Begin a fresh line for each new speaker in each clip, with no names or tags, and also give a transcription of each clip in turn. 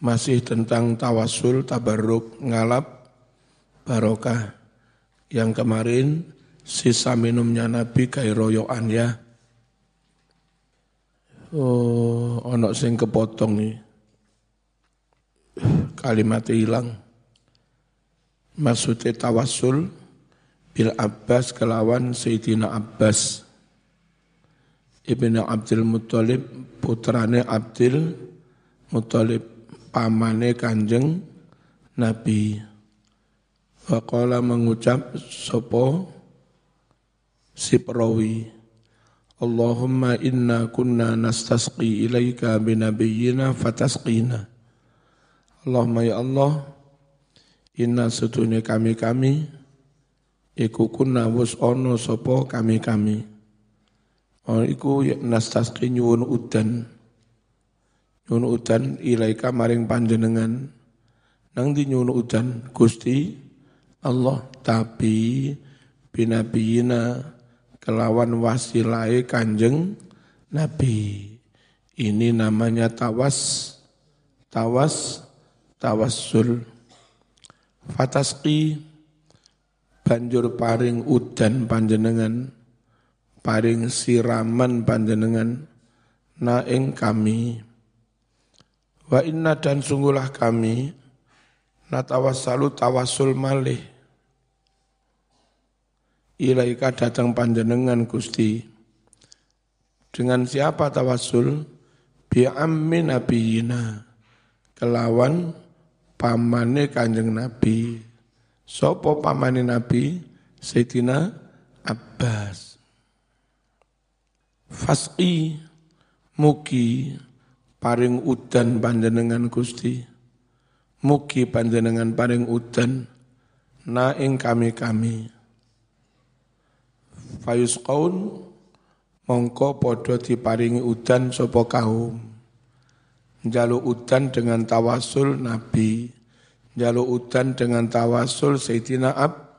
masih tentang tawasul, tabarruk, ngalap, barokah. Yang kemarin sisa minumnya Nabi kayak royoan ya. Oh, ono sing kepotong nih. Kalimatnya hilang. Maksudnya tawasul bil Abbas kelawan Sayyidina Abbas. Ibnu Abdul Muttalib putrane Abdul Muttalib pamane kanjeng Nabi. Waqala mengucap sopo si perawi. Allahumma inna kunna nastasqi ilaika binabiyyina fatasqina. Allahumma ya Allah, inna setunya kami-kami, iku kunna wus ono sopo kami-kami. Oh, iku nastasqi nyuwun udan nyun udan ilaika maring panjenengan. Nang di nyun udan Gusti? Allah tapi binabiyina kelawan wasilai kanjeng Nabi. Ini namanya tawas tawas tawassul. Fataski banjur paring udan panjenengan paring siraman panjenengan. Na ing kami Wa inna dan sungguhlah kami natawassalu tawasul malih ilaika datang panjenengan Gusti. Dengan siapa tawasul? Bi ammi nabiyina. Kelawan pamane Kanjeng Nabi. Sopo pamane Nabi? Sayyidina Abbas. Fas'i mugi paring udan panjenengan Gusti. Mugi panjenengan paring udan na ing kami-kami. Fayus kaun mongko podo diparingi udan sapa kaum. Jalu udan dengan tawasul Nabi. Jalu udan dengan tawasul Sayyidina Ab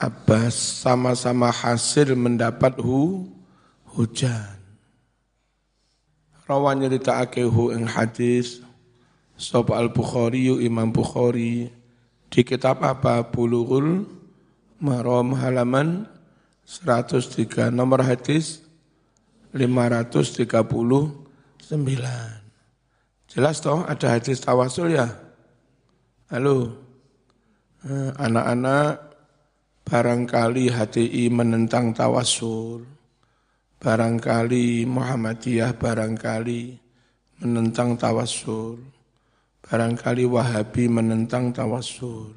Abbas sama-sama hasil mendapat hu hujan. Rawan nyeritakake hu ing hadis sop al Bukhari Imam Bukhari di kitab apa Bulughul Maram halaman 103 nomor hadis 539. Jelas toh ada hadis tawasul ya? Halo. Eh, anak-anak barangkali HTI menentang tawasul barangkali Muhammadiyah barangkali menentang tawasul, barangkali Wahabi menentang tawasul,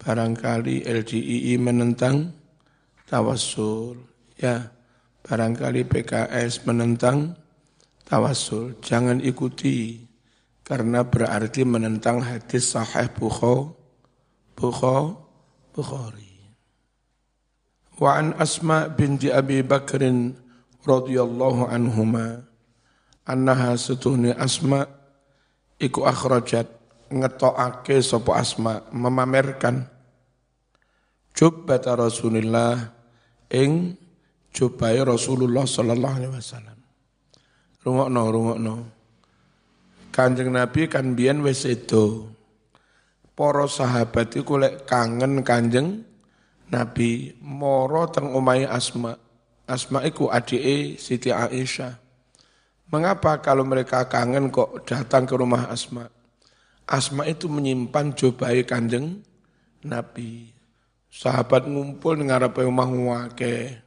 barangkali LDII menentang tawasul, ya barangkali PKS menentang tawasul. Jangan ikuti karena berarti menentang hadis sahih Bukhari. Bukhari. An Asma binti Abi Bakrin radhiyallahu anhuma annaha setuhni Asma iku akhrajat ngetokake sapa Asma memamerkan jubbata Rasulillah ing jubai Rasulullah sallallahu alaihi wasallam. Rungokno rungokno. Kanjeng Nabi kan biyen wis edo. Para sahabat iku lek kangen Kanjeng Nabi moro teng umai Asma. Asma iku adike Siti Aisyah. Mengapa kalau mereka kangen kok datang ke rumah Asma? Asma itu menyimpan jobai kanjeng Nabi. Sahabat ngumpul ngarepe omah wake.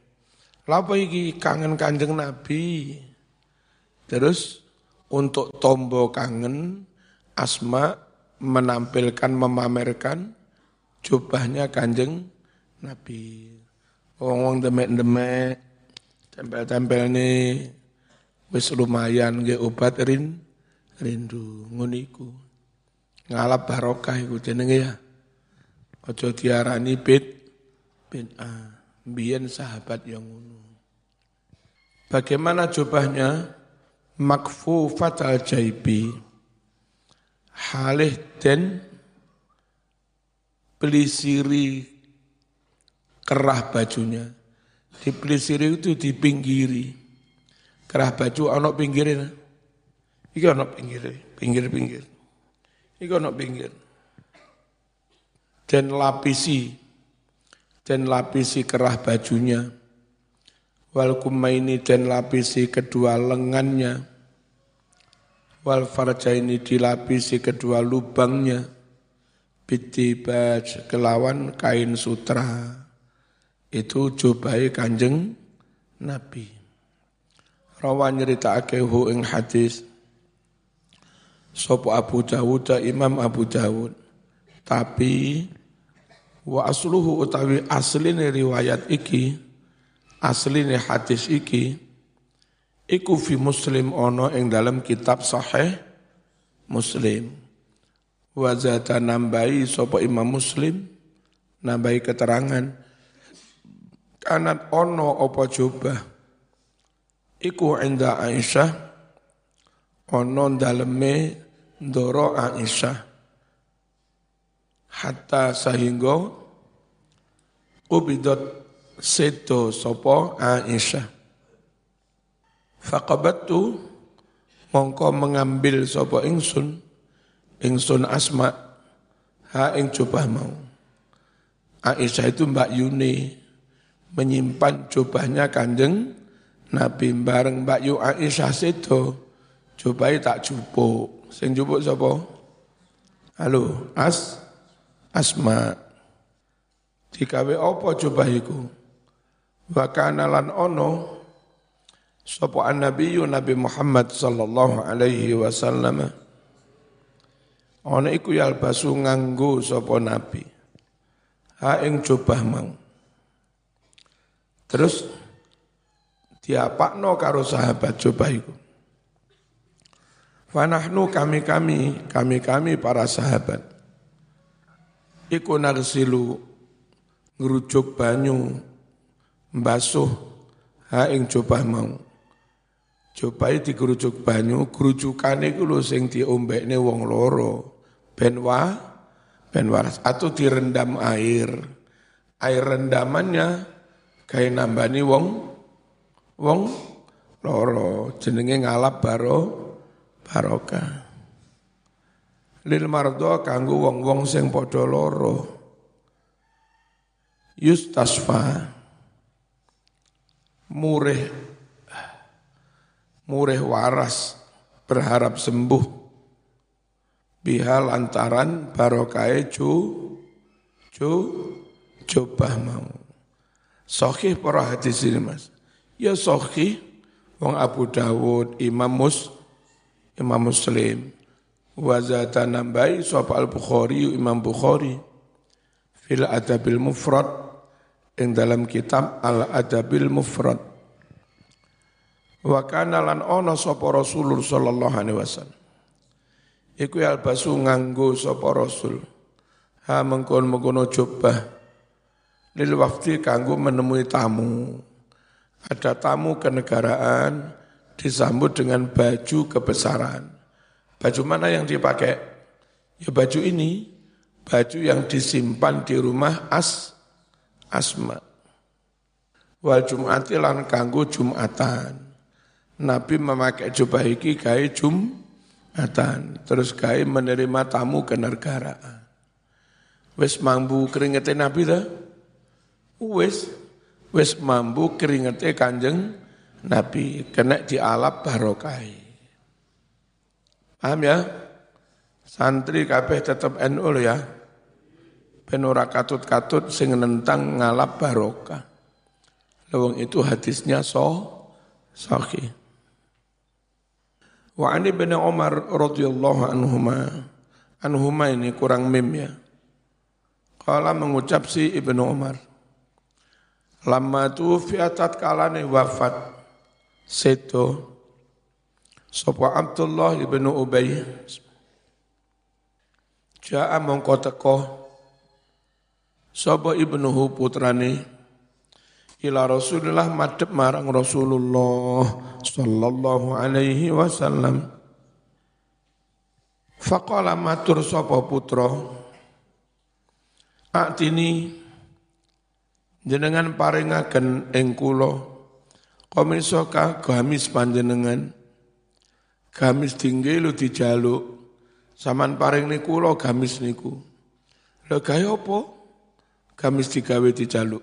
Lapa iki kangen kanjeng Nabi. Terus untuk tombo kangen Asma menampilkan memamerkan jubahnya kanjeng Nabi. Wong-wong demek-demek, tempel-tempel nih, wis lumayan nggih obat rin rindu nguniku. Ngalap barokah iku jenenge ya. Aja diarani bid bid'ah. Biyen sahabat yang ngono. Bagaimana jubahnya? Makfufat al-jaibi. Halih dan pelisiri kerah bajunya. Di pelisiri itu dipinggiri. Kerah baju ana pinggirin. Iki ana pinggir, pinggir-pinggir. Iku ono pinggir. Dan lapisi dan lapisi kerah bajunya. Wal kumaini dan lapisi kedua lengannya. Wal farjaini dilapisi kedua lubangnya. Bitibaj kelawan kain sutra. Itu jubai kanjeng Nabi. Rawan nyerita hu ing hadis. Sopo Abu Dawud Imam Abu Dawud. Tapi wa asluhu utawi asline riwayat iki asline hadis iki iku fi muslim ono ing dalam kitab sahih muslim wa zata nambahi sapa imam muslim nambahi keterangan kanat ono apa coba iku inda Aisyah ono daleme ndoro Aisyah hatta sehingga kubidot seto sopo Aisyah. Faqabattu mongko mengambil sopo ingsun, ingsun asma, ha ing coba mau. Aisyah itu Mbak Yuni menyimpan jubahnya kanjeng Nabi bareng Mbak Yu Aisyah seto, cobai tak jupuk. Sing sopo? Halo, As? asma dikawe apa coba iku wa lan ono sapa nabi Nabi Muhammad sallallahu alaihi wasallam ono iku yalbasu nganggo sapa nabi ha ing coba mau terus diapakno karo sahabat coba iku. Fanahnu kami-kami, kami-kami para sahabat. Iku narsilu ngerujuk banyu mbasuh ha ing coba mau. Coba di kerucuk banyu kerucukane iku lho sing diombekne wong loro. Ben wa ben waras. Atau direndam air. Air rendamannya kayak nambani wong wong loro jenenge ngalap baro barokah lil mardo kanggo wong-wong sing padha lara yustasfa murih murih waras berharap sembuh. Bihal antaran barokai cu cu coba mau Sohih para hadis ini mas? Ya sohih wong Abu Dawud Imam Mus Imam Muslim. Wa zata nambai sapa al-Bukhari Imam Bukhari. Fil adabil mufrad. Ing dalam kitab al adabil mufrad. Wa kana lan ana sapa Rasulullah sallallahu alaihi wasallam. Iku albasu nganggo sapa Rasul. Ha mengkon mengkono coba lil waktu kanggo menemui tamu ada tamu kenegaraan disambut dengan baju kebesaran Baju mana yang dipakai? Ya baju ini, baju yang disimpan di rumah As Asma. Wal Jum'ati lan kanggo Jum'atan. Nabi memakai jubah iki gawe Jum'atan. Terus gawe menerima tamu kenegaraan. Wes mambu keringetnya Nabi dah? Wes, wes mambu keringetnya kanjeng Nabi. Kena dialap barokai. Paham ya? Santri kabeh tetap NU ya. Penura katut-katut sing nentang ngalap barokah. Lewang itu hadisnya so sahih. Wa ani bin Umar radhiyallahu anhuma. Anhuma ini kurang mim ya. Kala mengucap si Ibnu Umar. Lama tu fiatat kalane wafat. Seto Sapa Abdullah ibnu Ubay Ja'a mongko teko Sapa ibnu putrane ila Rasulullah madhep marang Rasulullah sallallahu alaihi wasallam Faqala matur sapa putra Atini jenengan paringaken ing kula komisoka gamis panjenengan Gamis tinggi lu dijaluk Saman paring niku lo gamis niku. Lho gawe apa? Gamis digawe dijaluk.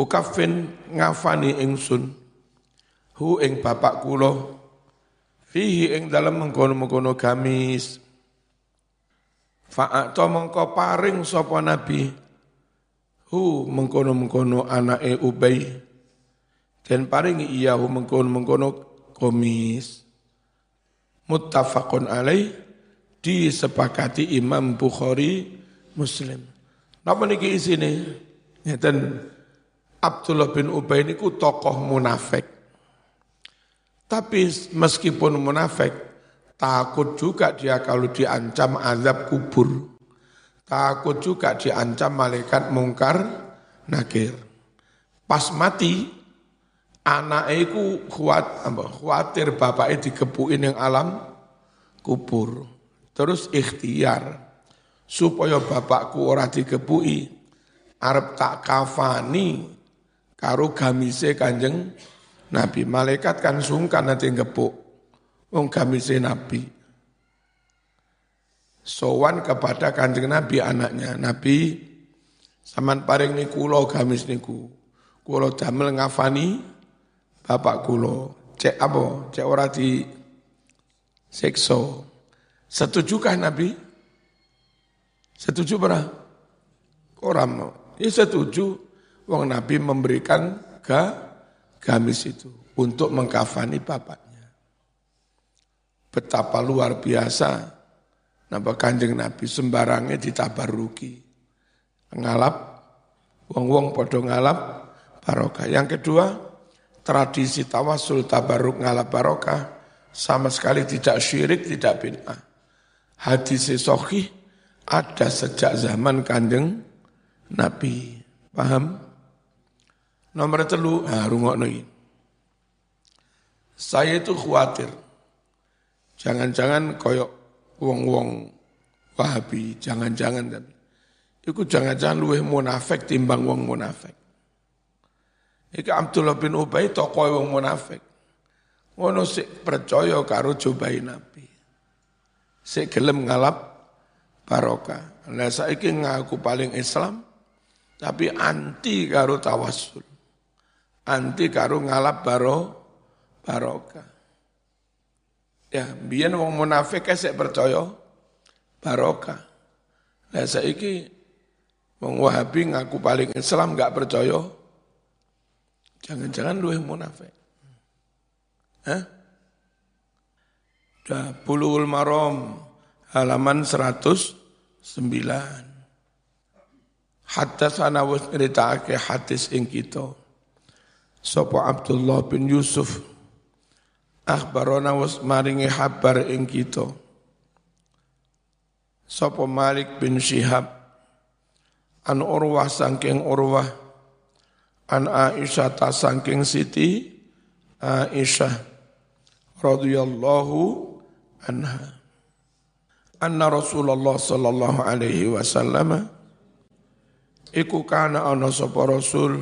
Ukafin ngafani ingsun. Hu ing bapak kula. Fihi ing dalam mengkono-mengkono gamis. Fa'ato mengko paring sapa nabi. Hu mengkono-mengkono anake Ubay. Dan paring iya hu mengkono-mengkono komis. Muttafaqun alaih disepakati Imam Bukhari Muslim. Napa niki isine? Ngeten Abdullah bin Ubay niku tokoh munafik. Tapi meskipun munafik, takut juga dia kalau diancam azab kubur. Takut juga diancam malaikat mungkar nakir. Pas mati, anak itu kuat, khawatir bapaknya dikepuin yang alam kubur. Terus ikhtiar supaya bapakku ora digebui arep tak kafani karo gamise Kanjeng Nabi. Malaikat kan sungkan nanti ngepuk wong gamise Nabi. Sowan kepada Kanjeng Nabi anaknya. Nabi saman paring niku kula gamis niku. Kula damel ngafani bapak kula. Cek apa? Cek ora di sekso. Setujukah Nabi? Setuju berapa? Orang ya setuju. Wong Nabi memberikan ga, gamis itu untuk mengkafani bapaknya. Betapa luar biasa. Napa kanjeng Nabi sembarangnya ditabaruki. Ngalap, wong-wong podo ngalap barokah. Yang kedua, tradisi tawasul tabaruk ngalap barokah sama sekali tidak syirik, tidak bid'ah hadis sohih ada sejak zaman kanjeng Nabi. Paham? Nomor telu, nah, rungok ini. Saya itu khawatir. Jangan-jangan koyok wong-wong wahabi, jangan-jangan tapi. Iku jangan-jangan luwih munafik timbang wong munafik. Iki Abdullah bin Ubay tokoh wong munafik. Ngono sik percaya karo jobai Nabi sik gelem ngalap barokah. Lah saiki ngaku paling Islam tapi anti karo tawasul. Anti karo ngalap baro barokah. Ya, biyen wong munafik sik percaya barokah. Lah saiki wong Wahabi ngaku paling Islam enggak percaya jangan-jangan lu yang munafik. Hah? Dah Bulughul Maram halaman 109. Hatta sana wis nyritakake hadis ing kita. Sopo Abdullah bin Yusuf akhbarona was maringi habar ing kita. Sopo Malik bin Syihab? An Urwah sangking Urwah. An Aisyah ta sangking Siti Aisyah radhiyallahu anha. Anna Rasulullah sallallahu alaihi wasallam iku kana ana sapa rasul?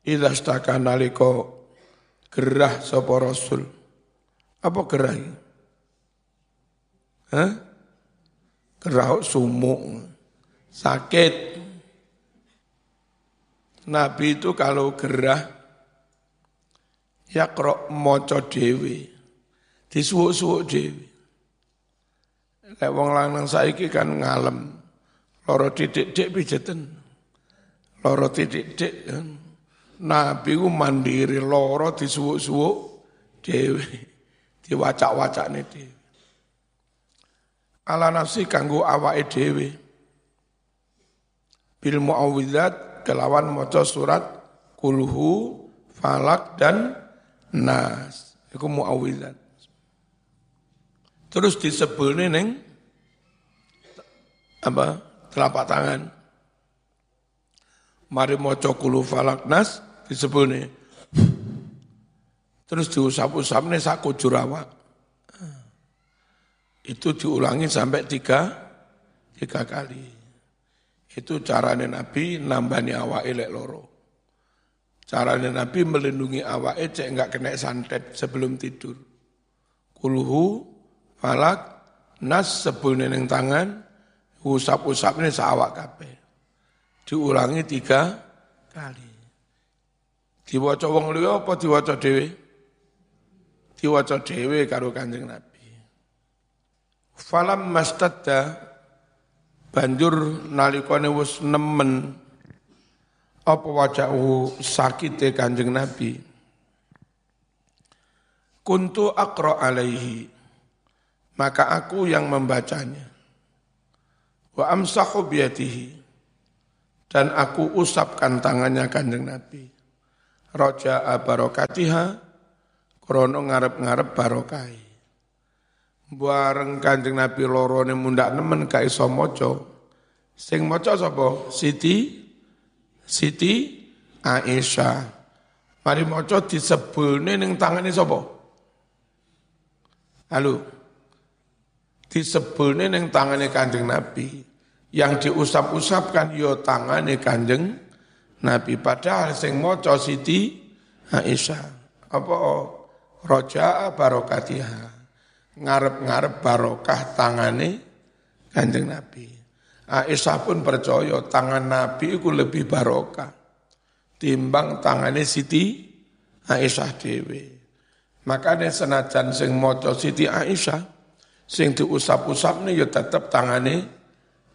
Idza nalika gerah sapa rasul apa gerah Hah? Gerah sumuk, sakit. Nabi itu kalau gerah, ya krok moco dewi disuwuk-suwuk dhewe. Lek wong lanang saiki kan ngalem. Loro titik-tik pijeten. Loro titik-tik kan. Nabi ku mandiri loro disuwuk-suwuk dhewe. Diwacak-wacakne dhewe. Ala nafsi kanggo awake dhewe. Bil muawwidzat kelawan maca surat kulhu, falak dan nas. Iku muawwidzat. Terus disebul neng apa telapak tangan. Mari moco kulu falak nas disebul nih. Terus diusap-usap nih saku jurawa. Itu diulangi sampai tiga, tiga kali. Itu caranya Nabi nambani awak elek loro. Caranya Nabi melindungi awak cek enggak kena santet sebelum tidur. Kuluhu falak, nas sebulne ning tangan usap-usap ini sawak kabeh. Diulangi tiga kali. Diwaca wong liya apa diwaca dhewe? Diwaca dhewe karo Kanjeng Nabi. Falam mastadda banjur nalikane wis nemen apa wajahu sakite Kanjeng Nabi. Kuntu akra alaihi maka aku yang membacanya. Wa amsahu biyadihi dan aku usapkan tangannya kanjeng Nabi. Roja barokatiha krono ngarep-ngarep barokai. Bareng kanjeng Nabi lorone mundak nemen ka iso maca. Sing maca sapa? Siti Siti Aisyah. Mari maca disebulne ning tangane sapa? Halo disebulne ning tangane Kanjeng Nabi. Yang diusap-usapkan yo ya tangane Kanjeng Nabi padahal sing maca Siti Aisyah. Apa roja barokatiha. Ngarep-ngarep barokah tangane Kanjeng Nabi. Aisyah pun percaya tangan Nabi itu lebih barokah timbang tangane Siti Aisyah dewe. Makanya senajan sing maca Siti Aisyah sing diusap-usap nih ya tetep tangane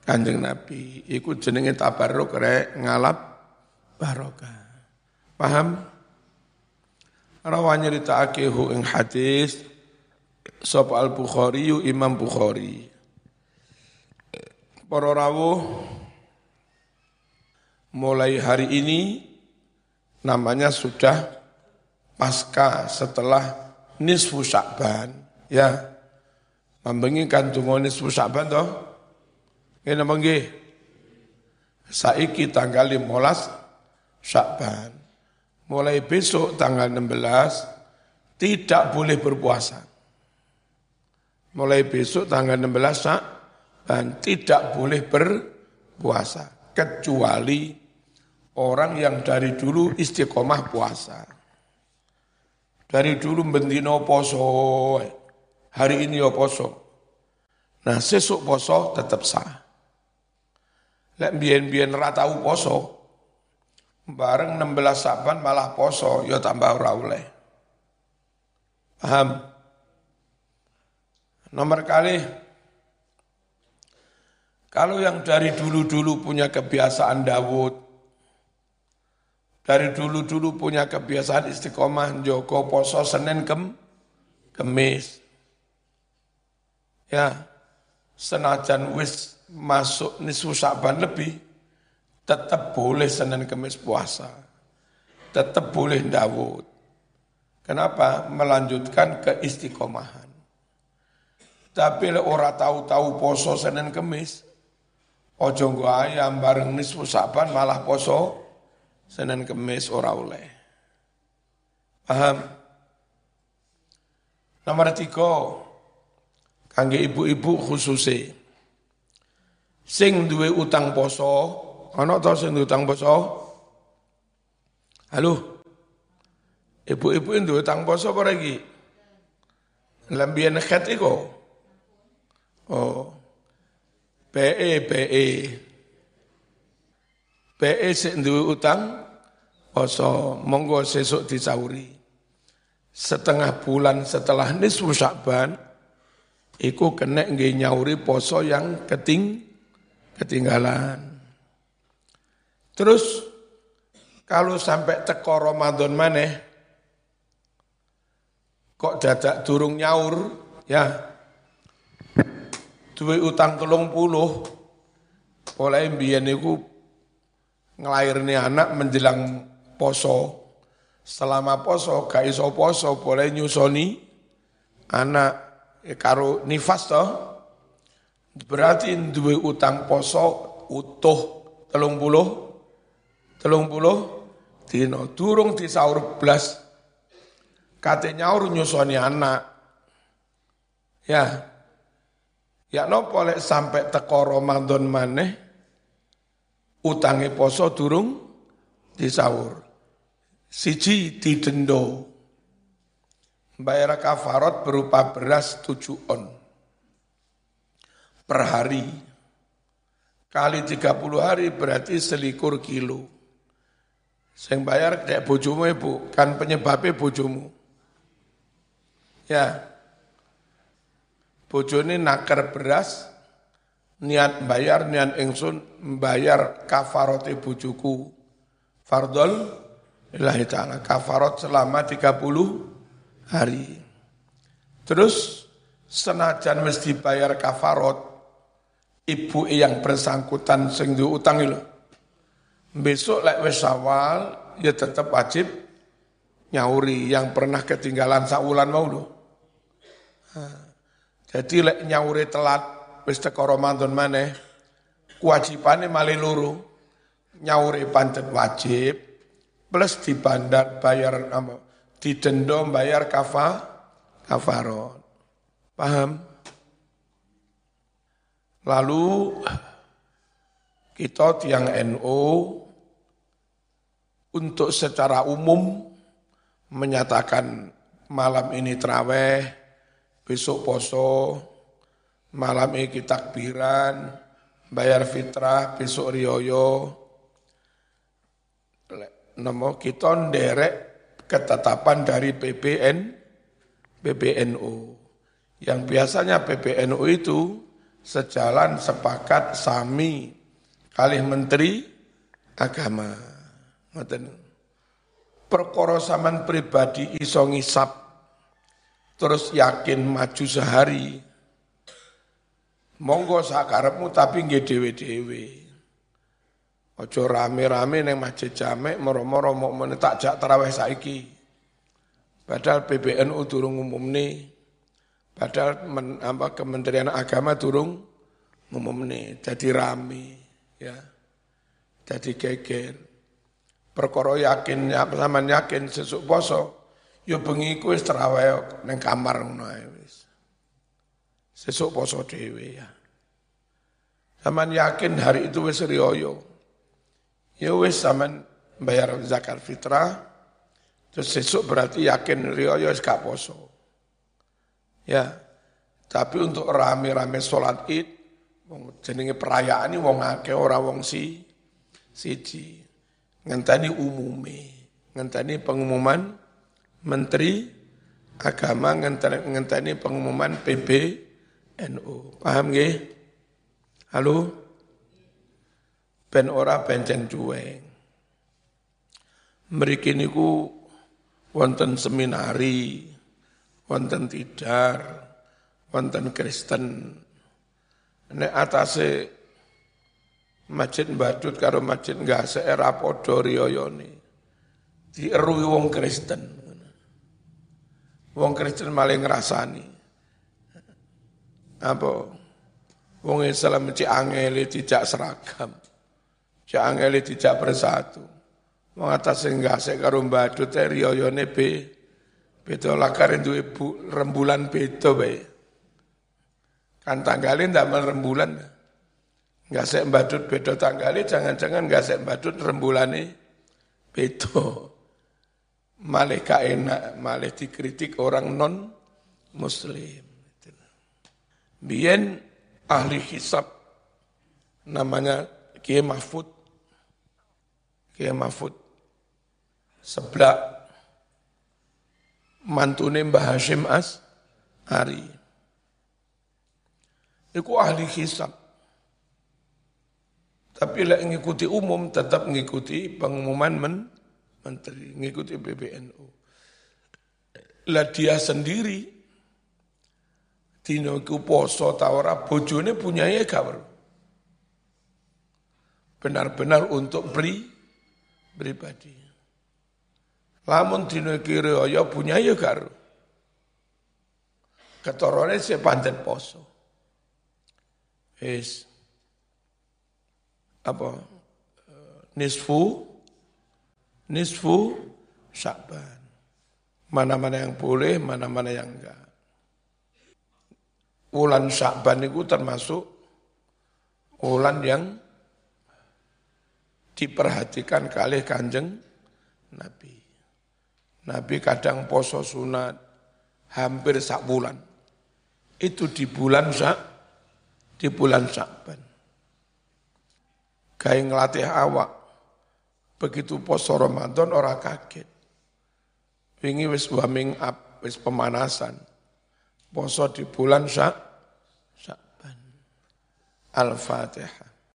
kanjeng Nabi. Iku jenenge tabarruk rek ngalap barokah. Paham? Rawanya ditaakihu ing hadis sop al Bukhari Imam Bukhari. Para rawuh mulai hari ini namanya sudah pasca setelah nisfu Sya'ban ya Mambengi kan tungone Saban toh. Ngene mengki. Saiki tanggal 15 Syakban. Mulai besok tanggal 16 tidak boleh berpuasa. Mulai besok tanggal 16 Syakban tidak boleh berpuasa kecuali orang yang dari dulu istiqomah puasa. Dari dulu bendino poso, hari ini ya poso. Nah, sesuk poso tetap sah. Lek biyen-biyen ra tau poso, bareng 16 Saban malah poso, ya tambah ora oleh. Paham? Nomor kali, kalau yang dari dulu-dulu punya kebiasaan Dawud, dari dulu-dulu punya kebiasaan istiqomah Joko poso Senin kem, Kemis, Ya, senajan wis masuk nisfu Sa'ban lebih, tetap boleh Senin Kemis puasa. Tetap boleh Dawud. Kenapa? Melanjutkan keistiqomahan. Tapi orang tahu-tahu poso Senin Kemis, ojo nggo ayam bareng nisfu Sa'ban malah poso Senin Kemis ora oleh. Paham? Nomor tiga, kangge ibu-ibu khususe. Sing duwe utang poso, ana ta sing utang poso? Halo. Ibu-ibu duwe utang poso apa lagi? Lambian khat. Oh. PE PE. PE sing duwe utang poso, monggo sesuk disauri. Setengah bulan setelah nisfu Sya'ban, iku kena nggih nyauri poso yang keting ketinggalan. Terus kalau sampai teko Ramadan maneh kok dadak durung nyaur ya? Duwe utang telung puluh oleh mbiyen niku nglairne anak menjelang poso. Selama poso gak iso poso boleh nyusoni anak ya karo nifas toh berarti duwe utang poso utuh telung puluh telung puluh dino durung disaur blas kate nyaur nyusoni anak ya ya no boleh sampai teko Ramadan maneh utangi poso durung disaur siji didendo Bayar kafarot berupa beras tujuh on. per hari. Kali 30 hari berarti selikur kilo. Sing bayar kayak bojomu ibu, kan penyebabnya bojomu. Ya, bojo ini nakar beras, niat bayar, niat ingsun bayar kafarote bojoku. Fardol ilahi ta'ala, kafarot selama 30 hari. Terus senajan mesti bayar kafarot, ibu yang bersangkutan sing utang itu. Besok lek wis awal ya tetap wajib nyauri yang pernah ketinggalan saulan mau lho. Jadi lek nyauri telat wis teko Ramadan maneh kewajibane malih loro. Nyauri pancet wajib plus di bandar bayar apa didenda bayar kafa kafarot. Paham? Lalu kita tiang NO untuk secara umum menyatakan malam ini teraweh, besok poso, malam ini takbiran, bayar fitrah, besok rioyo. Namo kita nderek ketetapan dari PBN, PBNU. Yang biasanya PBNU itu sejalan sepakat sami kalih menteri agama. Perkara pribadi iso ngisap terus yakin maju sehari. Monggo sakarepmu tapi nggih dhewe-dhewe. Aja rame-rame ning masjid jamek moro-moro mau menetak jak tarawih saiki. Padahal PBNU durung umumne. Padahal men, apa, Kementerian Agama durung umumne. Jadi rame ya. Jadi geger. Perkara yakin, zaman yakin sesuk poso, Ya bengi ku wis terawih ning kamar ngono ae wis. Sesuk poso dhewe ya. Saman yakin hari itu wis riyo. Ya wis saman bayar zakat fitrah, terus sesuk berarti yakin riyo wis gak poso. Ya, tapi untuk rame-rame sholat id, jenenge perayaan ini wong akeh ora wong si siji. Ngenteni umume, ngenteni pengumuman Menteri Agama ngenteni pengumuman PBNU. Paham nggih? Halo? Ben ora bencen cueng. Mriki niku wonten seminari, wonten tidar, wonten Kristen. Nek atase Masjid Badut karo Masjid Nggase era padha riyayane. Dieruhi wong Kristen. Wong Kristen malah ngerasani. Apa? Wong Islam mesti angeli tidak seragam. Cek angeli tidak bersatu. Wong atas enggak sik karo badut e riyoyone be. Beda lakar duwe bu rembulan beda bae. Kan tanggalin ndak rembulan. Enggak sik badut beda tanggalin jangan-jangan enggak sik badut beda malah gak enak, malah dikritik orang non muslim. Biyen ahli hisab namanya Kiai Mahfud. Kiai Mahfud sebelah mantune Mbah Hashim As Ari. Iku ahli hisab. Tapi lek ngikuti umum tetap ngikuti pengumuman men menteri, ngikuti PBNU. Lah dia sendiri, dino ku poso tawara bojone punya ya gak Benar-benar untuk beri pribadi. Lamun dino ya punya ya gak Ketorone si panten poso. Es apa nisfu nisfu Sya'ban. Mana-mana yang boleh, mana-mana yang enggak. Ulan Sya'ban itu termasuk ulan yang diperhatikan kali kanjeng Nabi. Nabi kadang poso sunat hampir sak bulan. Itu di bulan sak di bulan Sya'ban. Gaya ngelatih awak. Begitu poso Ramadan orang kaget. Wingi wis warming up, wis pemanasan. Poso di bulan Sya'ban. Al-Fatihah.